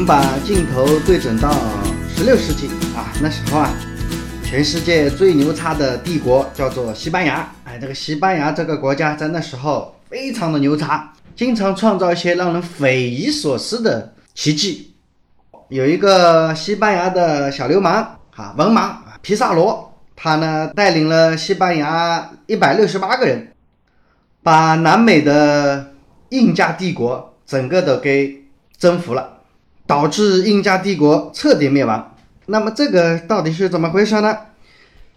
我们把镜头对准到十六世纪啊，那时候啊，全世界最牛叉的帝国叫做西班牙。哎，这个西班牙这个国家在那时候非常的牛叉，经常创造一些让人匪夷所思的奇迹。有一个西班牙的小流氓啊，文盲皮萨罗，他呢带领了西班牙一百六十八个人，把南美的印加帝国整个都给征服了。导致印加帝国彻底灭亡。那么这个到底是怎么回事呢？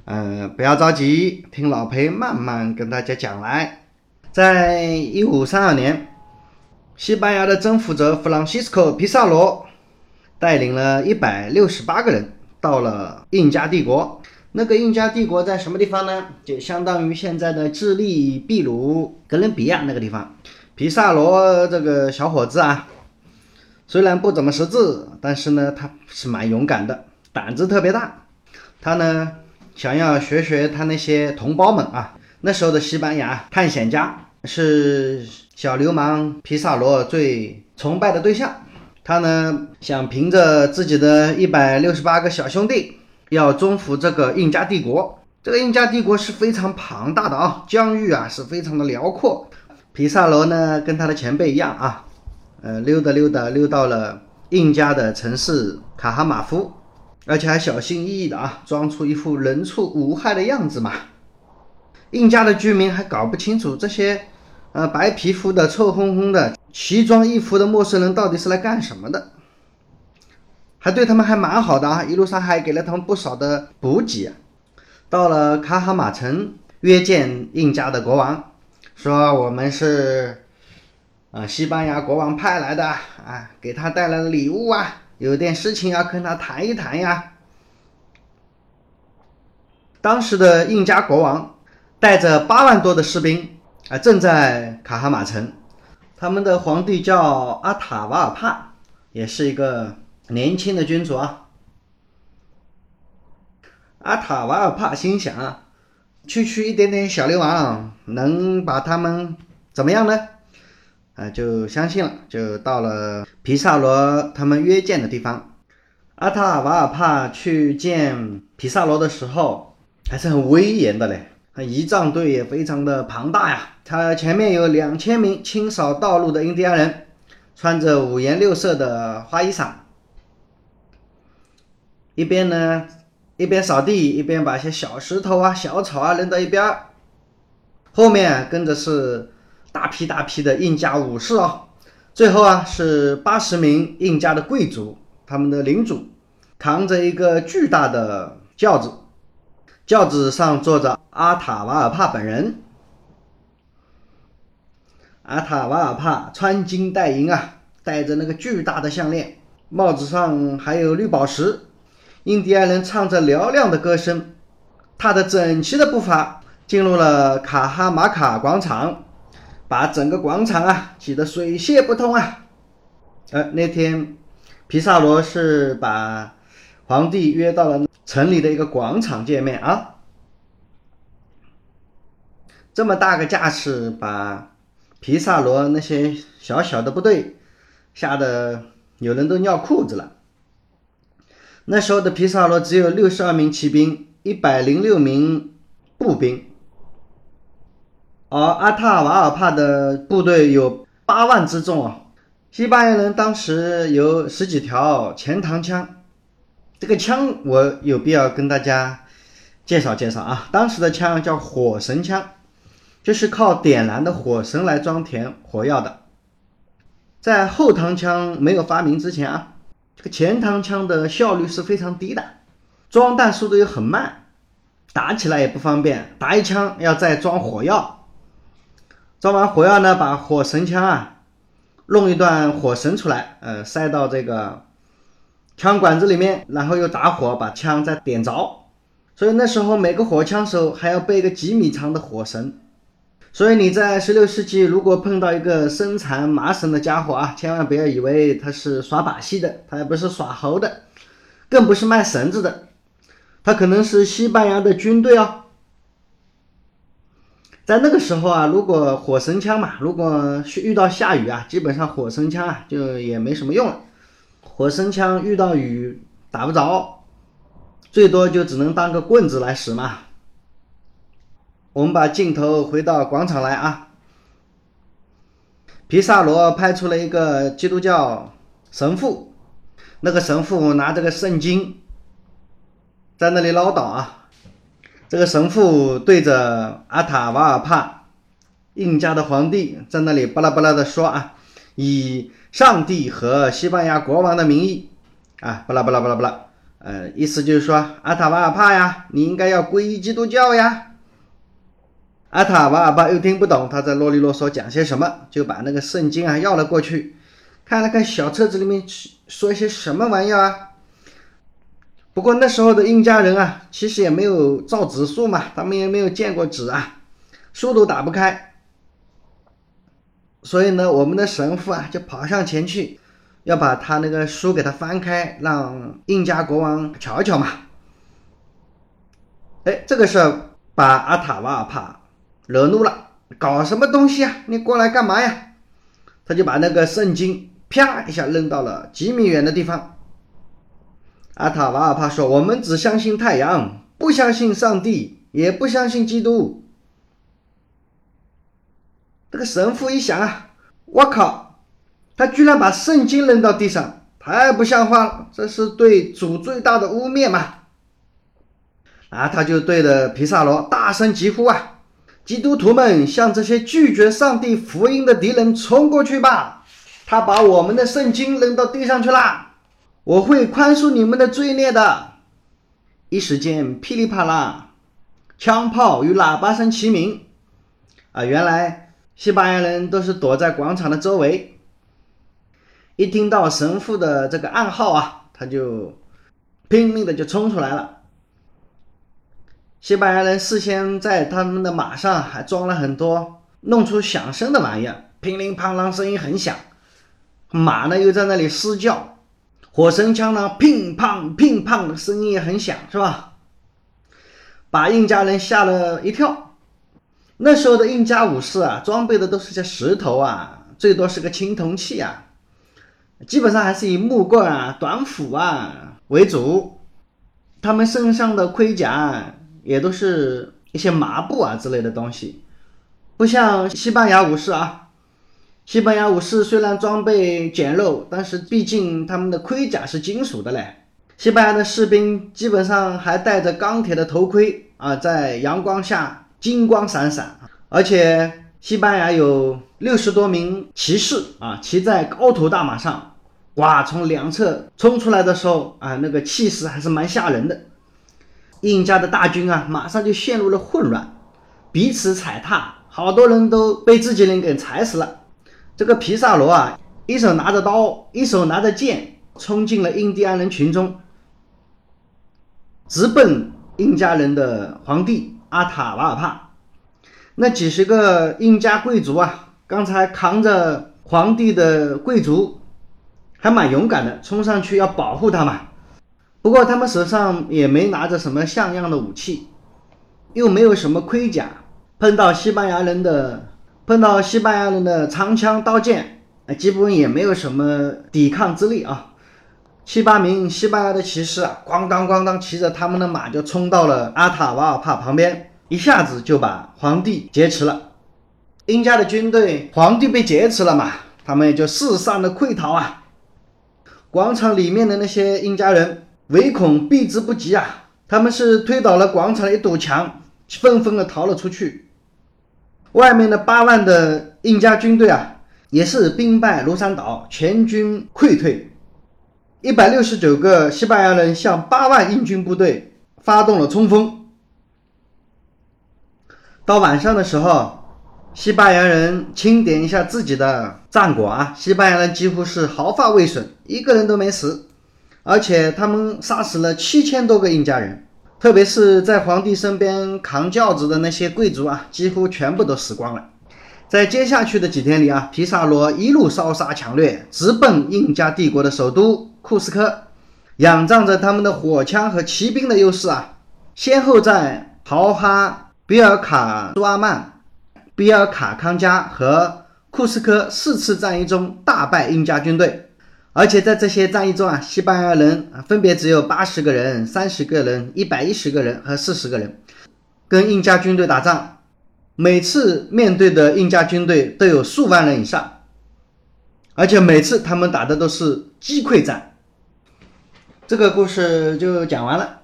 嗯，不要着急，听老裴慢慢跟大家讲来。在一五三二年，西班牙的征服者弗朗西斯科·皮萨罗带领了一百六十八个人到了印加帝国。那个印加帝国在什么地方呢？就相当于现在的智利、秘鲁、哥伦比亚那个地方。皮萨罗这个小伙子啊。虽然不怎么识字，但是呢，他是蛮勇敢的，胆子特别大。他呢，想要学学他那些同胞们啊。那时候的西班牙探险家是小流氓皮萨罗最崇拜的对象。他呢，想凭着自己的一百六十八个小兄弟，要征服这个印加帝国。这个印加帝国是非常庞大的啊，疆域啊是非常的辽阔。皮萨罗呢，跟他的前辈一样啊。呃，溜达溜达溜到了印加的城市卡哈马夫，而且还小心翼翼的啊，装出一副人畜无害的样子嘛。印加的居民还搞不清楚这些呃白皮肤的臭烘烘的奇装异服的陌生人到底是来干什么的，还对他们还蛮好的啊，一路上还给了他们不少的补给。到了卡哈马城，约见印加的国王，说我们是。啊，西班牙国王派来的啊，给他带来了礼物啊，有点事情要跟他谈一谈呀。当时的印加国王带着八万多的士兵啊，正在卡哈马城，他们的皇帝叫阿塔瓦尔帕，也是一个年轻的君主啊。阿塔瓦尔帕心想啊，区区一点点小流氓，能把他们怎么样呢？啊，就相信了，就到了皮萨罗他们约见的地方。阿塔瓦尔帕去见皮萨罗的时候，还是很威严的嘞。他仪仗队也非常的庞大呀，他前面有两千名清扫道路的印第安人，穿着五颜六色的花衣裳，一边呢一边扫地，一边把一些小石头啊、小草啊扔到一边，后面跟着是。大批大批的印加武士啊，最后啊是八十名印加的贵族，他们的领主扛着一个巨大的轿子，轿子上坐着阿塔瓦尔帕本人。阿塔瓦尔帕穿金戴银啊，戴着那个巨大的项链，帽子上还有绿宝石。印第安人唱着嘹亮的歌声，踏着整齐的步伐进入了卡哈马卡广场。把整个广场啊挤得水泄不通啊！呃，那天皮萨罗是把皇帝约到了城里的一个广场见面啊。这么大个架势，把皮萨罗那些小小的部队吓得有人都尿裤子了。那时候的皮萨罗只有六十二名骑兵，一百零六名步兵。而阿塔瓦尔帕的部队有八万之众啊！西班牙人当时有十几条前膛枪，这个枪我有必要跟大家介绍介绍啊。当时的枪叫火神枪，就是靠点燃的火神来装填火药的。在后膛枪没有发明之前啊，这个前膛枪的效率是非常低的，装弹速度又很慢，打起来也不方便，打一枪要再装火药。装完火药呢，把火神枪啊弄一段火绳出来，呃，塞到这个枪管子里面，然后又打火把枪再点着。所以那时候每个火枪手还要背个几米长的火绳。所以你在十六世纪如果碰到一个身缠麻绳的家伙啊，千万不要以为他是耍把戏的，他也不是耍猴的，更不是卖绳子的，他可能是西班牙的军队哦。在那个时候啊，如果火神枪嘛，如果遇到下雨啊，基本上火神枪啊就也没什么用了。火神枪遇到雨打不着，最多就只能当个棍子来使嘛。我们把镜头回到广场来啊。皮萨罗派出了一个基督教神父，那个神父拿着个圣经在那里唠叨啊。这个神父对着阿塔瓦尔帕，印加的皇帝在那里巴拉巴拉的说啊，以上帝和西班牙国王的名义啊，巴拉巴拉巴拉巴拉，呃，意思就是说阿塔瓦尔帕呀，你应该要皈依基督教呀。阿塔瓦尔巴又听不懂他在啰里啰嗦讲些什么，就把那个圣经啊要了过去，看了看小册子里面说一些什么玩意儿啊。不过那时候的印加人啊，其实也没有造纸术嘛，他们也没有见过纸啊，书都打不开。所以呢，我们的神父啊就跑上前去，要把他那个书给他翻开，让印加国王瞧瞧嘛。哎，这个事儿把阿塔瓦尔帕。惹怒了，搞什么东西啊？你过来干嘛呀？他就把那个圣经啪一下扔到了几米远的地方。阿塔瓦尔帕说：“我们只相信太阳，不相信上帝，也不相信基督。”这个神父一想啊，我靠，他居然把圣经扔到地上，太不像话了！这是对主最大的污蔑嘛！啊，他就对着皮萨罗大声疾呼啊！基督徒们向这些拒绝上帝福音的敌人冲过去吧！他把我们的圣经扔到地上去啦！我会宽恕你们的罪孽的。一时间噼里啪啦，枪炮与喇叭声齐鸣。啊，原来西班牙人都是躲在广场的周围。一听到神父的这个暗号啊，他就拼命的就冲出来了。西班牙人事先在他们的马上还装了很多弄出响声的玩意儿，乒铃乓啷，声音很响。马呢又在那里嘶叫，火神枪呢乒乓乒乓的声音也很响，是吧？把印加人吓了一跳。那时候的印加武士啊，装备的都是些石头啊，最多是个青铜器啊，基本上还是以木棍啊、短斧啊为主。他们身上的盔甲。也都是一些麻布啊之类的东西，不像西班牙武士啊。西班牙武士虽然装备简陋，但是毕竟他们的盔甲是金属的嘞。西班牙的士兵基本上还戴着钢铁的头盔啊，在阳光下金光闪闪。而且西班牙有六十多名骑士啊，骑在高头大马上，哇，从两侧冲出来的时候啊，那个气势还是蛮吓人的。印加的大军啊，马上就陷入了混乱，彼此踩踏，好多人都被自己人给踩死了。这个皮萨罗啊，一手拿着刀，一手拿着剑，冲进了印第安人群中，直奔印加人的皇帝阿塔瓦尔帕。那几十个印加贵族啊，刚才扛着皇帝的贵族，还蛮勇敢的，冲上去要保护他嘛。不过他们手上也没拿着什么像样的武器，又没有什么盔甲，碰到西班牙人的碰到西班牙人的长枪刀剑，啊，基本也没有什么抵抗之力啊。七八名西班牙的骑士啊，咣当咣当骑着他们的马就冲到了阿塔瓦尔帕旁边，一下子就把皇帝劫持了。英家的军队，皇帝被劫持了嘛，他们也就四散的溃逃啊。广场里面的那些英家人。唯恐避之不及啊！他们是推倒了广场的一堵墙，纷纷的逃了出去。外面的八万的印加军队啊，也是兵败如山倒，全军溃退。一百六十九个西班牙人向八万印军部队发动了冲锋。到晚上的时候，西班牙人清点一下自己的战果啊，西班牙人几乎是毫发未损，一个人都没死。而且他们杀死了七千多个印加人，特别是在皇帝身边扛轿子的那些贵族啊，几乎全部都死光了。在接下去的几天里啊，皮萨罗一路烧杀抢掠，直奔印加帝国的首都库斯科，仰仗着他们的火枪和骑兵的优势啊，先后在豪哈、比尔卡苏阿曼、比尔卡康加和库斯科四次战役中大败印加军队。而且在这些战役中啊，西班牙人分别只有八十个人、三十个人、一百一十个人和四十个人，跟印加军队打仗，每次面对的印加军队都有数万人以上，而且每次他们打的都是击溃战。这个故事就讲完了。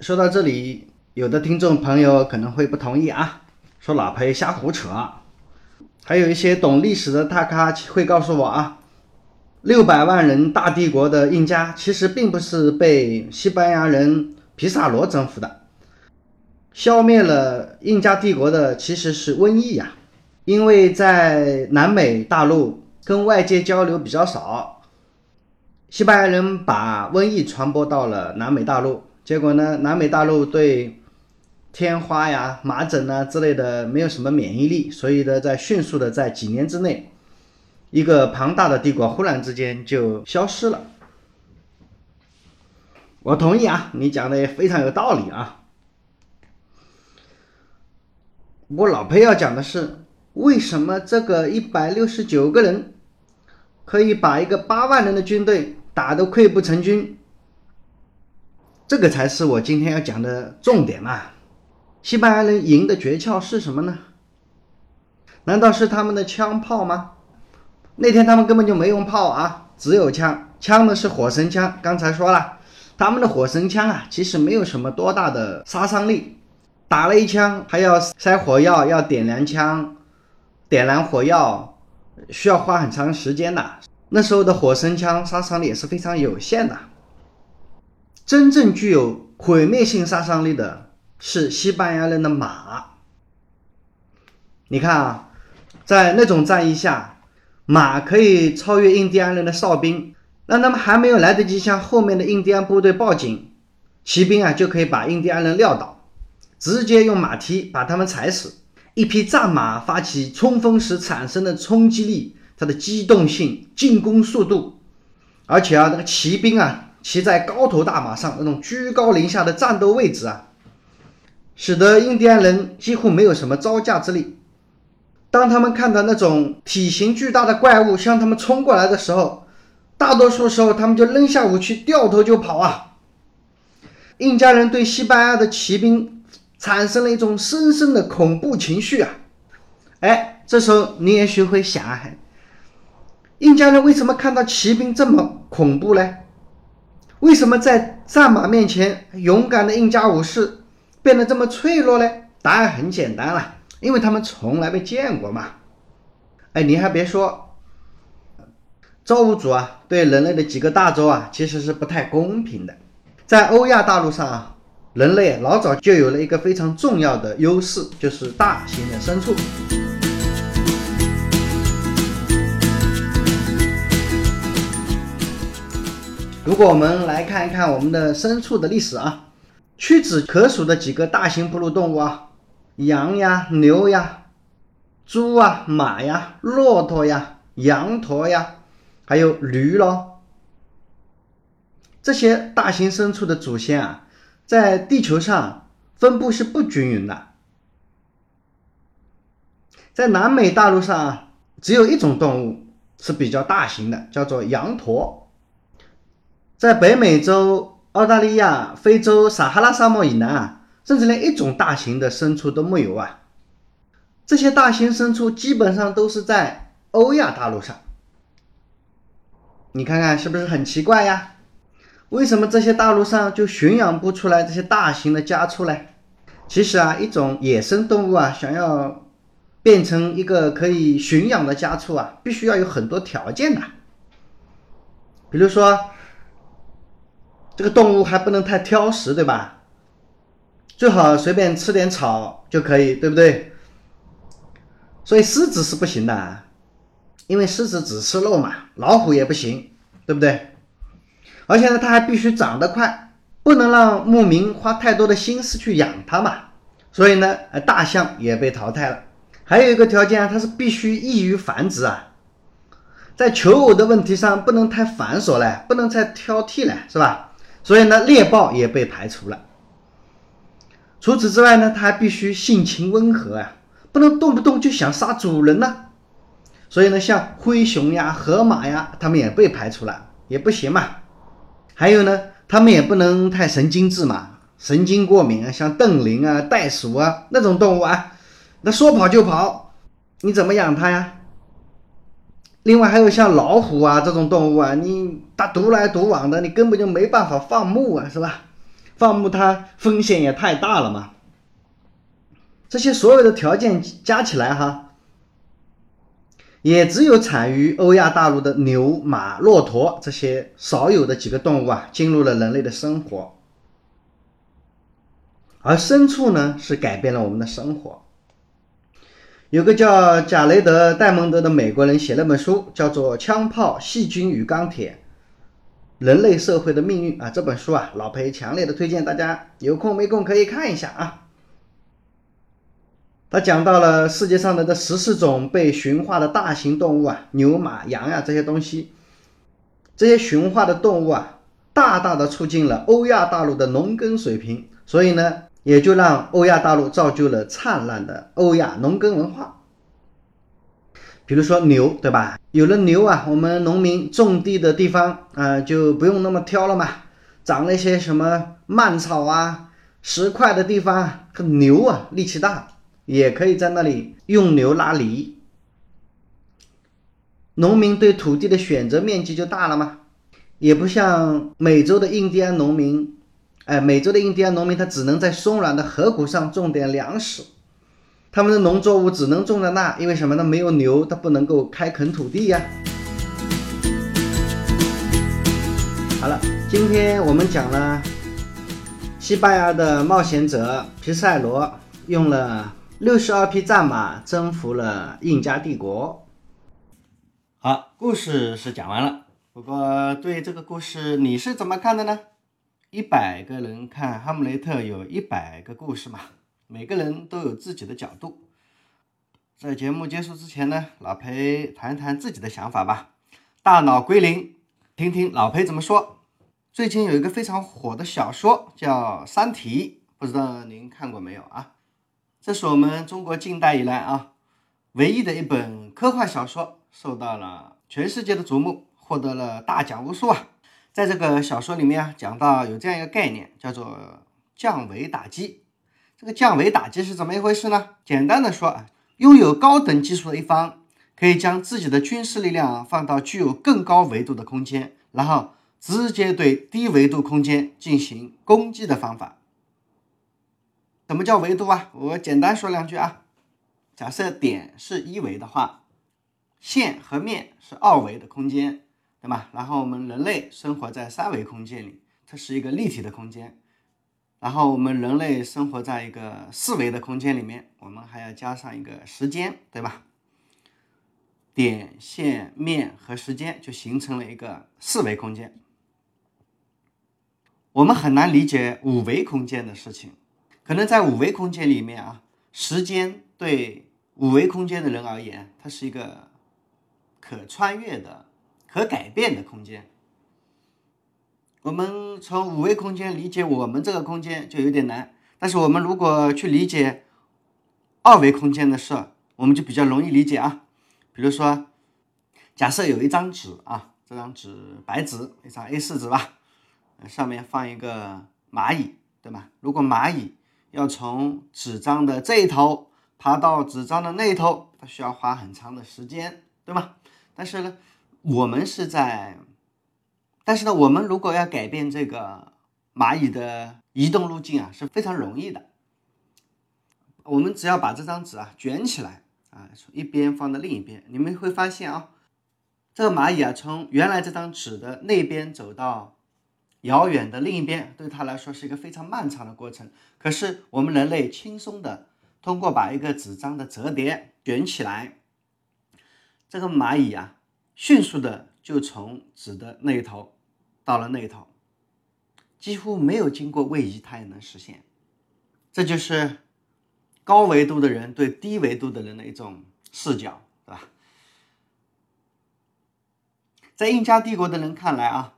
说到这里，有的听众朋友可能会不同意啊，说老裴瞎胡扯。还有一些懂历史的大咖会告诉我啊。六百万人大帝国的印加其实并不是被西班牙人皮萨罗征服的，消灭了印加帝国的其实是瘟疫呀。因为在南美大陆跟外界交流比较少，西班牙人把瘟疫传播到了南美大陆，结果呢，南美大陆对天花呀、麻疹啊之类的没有什么免疫力，所以呢，在迅速的在几年之内。一个庞大的帝国忽然之间就消失了。我同意啊，你讲的也非常有道理啊。我老裴要讲的是，为什么这个一百六十九个人可以把一个八万人的军队打得溃不成军？这个才是我今天要讲的重点嘛。西班牙人赢的诀窍是什么呢？难道是他们的枪炮吗？那天他们根本就没用炮啊，只有枪，枪呢是火神枪。刚才说了，他们的火神枪啊，其实没有什么多大的杀伤力，打了一枪还要塞火药，要点燃枪，点燃火药需要花很长时间的。那时候的火神枪杀伤力也是非常有限的。真正具有毁灭性杀伤力的是西班牙人的马。你看啊，在那种战役下。马可以超越印第安人的哨兵，让他们还没有来得及向后面的印第安部队报警，骑兵啊就可以把印第安人撂倒，直接用马蹄把他们踩死。一匹战马发起冲锋时产生的冲击力，它的机动性、进攻速度，而且啊，那个骑兵啊骑在高头大马上那种居高临下的战斗位置啊，使得印第安人几乎没有什么招架之力。当他们看到那种体型巨大的怪物向他们冲过来的时候，大多数时候他们就扔下武器，掉头就跑啊。印加人对西班牙的骑兵产生了一种深深的恐怖情绪啊！哎，这时候你也许会想，印加人为什么看到骑兵这么恐怖呢？为什么在战马面前，勇敢的印加武士变得这么脆弱呢？答案很简单了。因为他们从来没见过嘛，哎，你还别说，造物主啊，对人类的几个大洲啊，其实是不太公平的。在欧亚大陆上啊，人类老早就有了一个非常重要的优势，就是大型的牲畜。如果我们来看一看我们的牲畜的历史啊，屈指可数的几个大型哺乳动物啊。羊呀、牛呀、猪啊、马呀、骆驼呀、羊驼呀，还有驴咯，这些大型牲畜的祖先啊，在地球上分布是不均匀的。在南美大陆上，只有一种动物是比较大型的，叫做羊驼。在北美洲、澳大利亚、非洲撒哈拉沙漠以南啊。甚至连一种大型的牲畜都没有啊！这些大型牲畜基本上都是在欧亚大陆上。你看看是不是很奇怪呀？为什么这些大陆上就驯养不出来这些大型的家畜呢？其实啊，一种野生动物啊，想要变成一个可以驯养的家畜啊，必须要有很多条件的。比如说，这个动物还不能太挑食，对吧？最好随便吃点草就可以，对不对？所以狮子是不行的，因为狮子只吃肉嘛。老虎也不行，对不对？而且呢，它还必须长得快，不能让牧民花太多的心思去养它嘛。所以呢，大象也被淘汰了。还有一个条件啊，它是必须易于繁殖啊，在求偶的问题上不能太繁琐了，不能太挑剔了，是吧？所以呢，猎豹也被排除了。除此之外呢，它还必须性情温和啊，不能动不动就想杀主人呐。所以呢，像灰熊呀、河马呀，它们也被排除了，也不行嘛。还有呢，它们也不能太神经质嘛，神经过敏啊，像瞪羚啊、袋鼠啊那种动物啊，那说跑就跑，你怎么养它呀？另外还有像老虎啊这种动物啊，你它独来独往的，你根本就没办法放牧啊，是吧？放牧它风险也太大了嘛。这些所有的条件加起来哈，也只有产于欧亚大陆的牛、马、骆驼这些少有的几个动物啊，进入了人类的生活。而牲畜呢，是改变了我们的生活。有个叫贾雷德·戴蒙德的美国人写了本书，叫做《枪炮、细菌与钢铁：人类社会的命运》啊。这本书啊，老裴强烈的推荐大家有空没空可以看一下啊。他讲到了世界上的这十四种被驯化的大型动物啊，牛、马、羊呀这些东西，这些驯化的动物啊，大大的促进了欧亚大陆的农耕水平，所以呢。也就让欧亚大陆造就了灿烂的欧亚农耕文化。比如说牛，对吧？有了牛啊，我们农民种地的地方啊，就不用那么挑了嘛。长那些什么蔓草啊、石块的地方，牛啊力气大，也可以在那里用牛拉犁。农民对土地的选择面积就大了嘛，也不像美洲的印第安农民。哎，美洲的印第安农民他只能在松软的河谷上种点粮食，他们的农作物只能种在那，因为什么呢？没有牛，他不能够开垦土地呀。好了，今天我们讲了西班牙的冒险者皮塞罗用了六十二匹战马征服了印加帝国。好，故事是讲完了，不过对这个故事你是怎么看的呢？一百个人看《哈姆雷特》，有一百个故事嘛，每个人都有自己的角度。在节目结束之前呢，老裴谈谈自己的想法吧。大脑归零，听听老裴怎么说。最近有一个非常火的小说叫《三体》，不知道您看过没有啊？这是我们中国近代以来啊唯一的一本科幻小说，受到了全世界的瞩目，获得了大奖无数啊。在这个小说里面啊，讲到有这样一个概念，叫做降维打击。这个降维打击是怎么一回事呢？简单的说啊，拥有高等技术的一方可以将自己的军事力量放到具有更高维度的空间，然后直接对低维度空间进行攻击的方法。什么叫维度啊？我简单说两句啊。假设点是一维的话，线和面是二维的空间。对吧？然后我们人类生活在三维空间里，它是一个立体的空间。然后我们人类生活在一个四维的空间里面，我们还要加上一个时间，对吧？点、线、面和时间就形成了一个四维空间。我们很难理解五维空间的事情，可能在五维空间里面啊，时间对五维空间的人而言，它是一个可穿越的。可改变的空间，我们从五维空间理解我们这个空间就有点难。但是我们如果去理解二维空间的事，我们就比较容易理解啊。比如说，假设有一张纸啊，这张纸白纸，一张 A4 纸吧，上面放一个蚂蚁，对吗？如果蚂蚁要从纸张的这一头爬到纸张的那一头，它需要花很长的时间，对吗？但是呢？我们是在，但是呢，我们如果要改变这个蚂蚁的移动路径啊，是非常容易的。我们只要把这张纸啊卷起来啊，从一边放到另一边，你们会发现啊，这个蚂蚁啊，从原来这张纸的那边走到遥远的另一边，对它来说是一个非常漫长的过程。可是我们人类轻松的通过把一个纸张的折叠卷起来，这个蚂蚁啊。迅速的就从纸的那一头到了那一头，几乎没有经过位移，它也能实现。这就是高维度的人对低维度的人的一种视角，对吧？在印加帝国的人看来啊，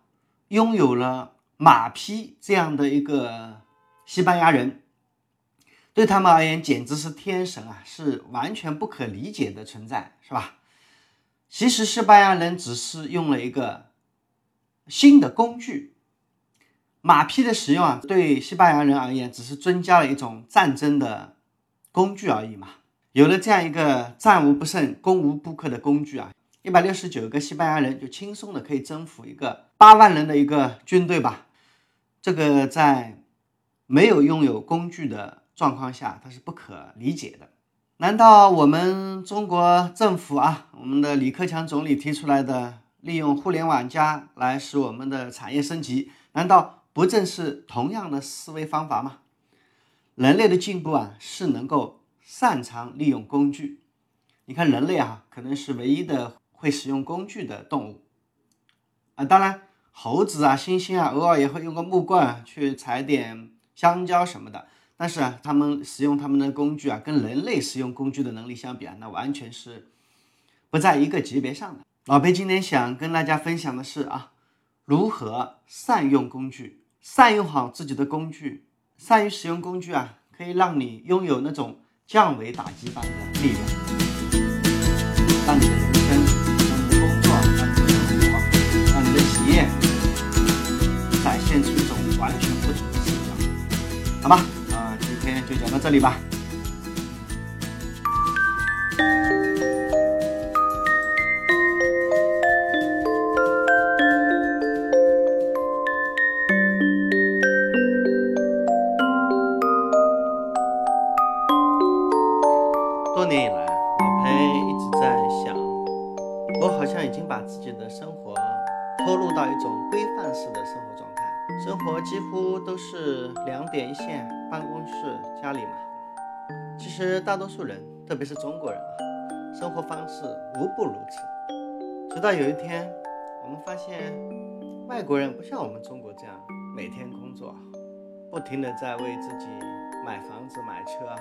拥有了马匹这样的一个西班牙人，对他们而言简直是天神啊，是完全不可理解的存在，是吧？其实西班牙人只是用了一个新的工具，马匹的使用啊，对西班牙人而言只是增加了一种战争的工具而已嘛。有了这样一个战无不胜、攻无不克的工具啊，一百六十九个西班牙人就轻松的可以征服一个八万人的一个军队吧。这个在没有拥有工具的状况下，它是不可理解的。难道我们中国政府啊，我们的李克强总理提出来的利用互联网加来使我们的产业升级，难道不正是同样的思维方法吗？人类的进步啊，是能够擅长利用工具。你看，人类啊，可能是唯一的会使用工具的动物啊。当然，猴子啊、猩猩啊，偶尔也会用个木棍去采点香蕉什么的。但是啊，他们使用他们的工具啊，跟人类使用工具的能力相比啊，那完全是不在一个级别上的。老裴今天想跟大家分享的是啊，如何善用工具，善用好自己的工具，善于使用工具啊，可以让你拥有那种降维打击般的力量，让你的人生、让你的工作、让你的生活、让你的企业展现出一种完全不同的视角，好吗？就讲到这里吧。多年以来，老裴一直在想，我好像已经把自己的生活拖入到一种规范式的生活状态，生活几乎都是两点一线。办公室、家里嘛，其实大多数人，特别是中国人啊，生活方式无不如此。直到有一天，我们发现外国人不像我们中国这样每天工作，不停的在为自己买房子、买车，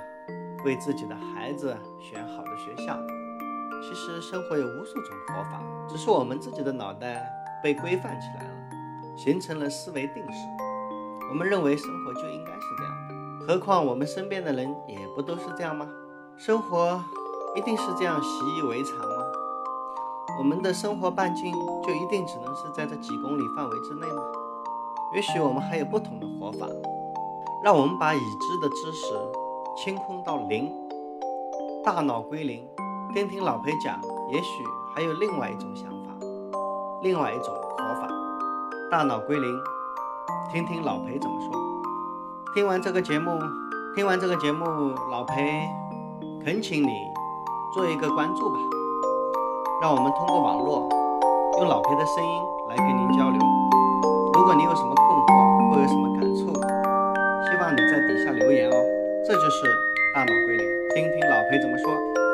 为自己的孩子选好的学校。其实生活有无数种活法，只是我们自己的脑袋被规范起来了，形成了思维定式。我们认为生活就应该是这样的。何况我们身边的人也不都是这样吗？生活一定是这样习以为常吗？我们的生活半径就一定只能是在这几公里范围之内吗？也许我们还有不同的活法。让我们把已知的知识清空到零，大脑归零。听听老裴讲，也许还有另外一种想法，另外一种活法。大脑归零，听听老裴怎么说。听完这个节目，听完这个节目，老裴恳请你做一个关注吧，让我们通过网络用老裴的声音来跟您交流。如果你有什么困惑或有什么感触，希望你在底下留言哦。这就是大脑归零，听听老裴怎么说。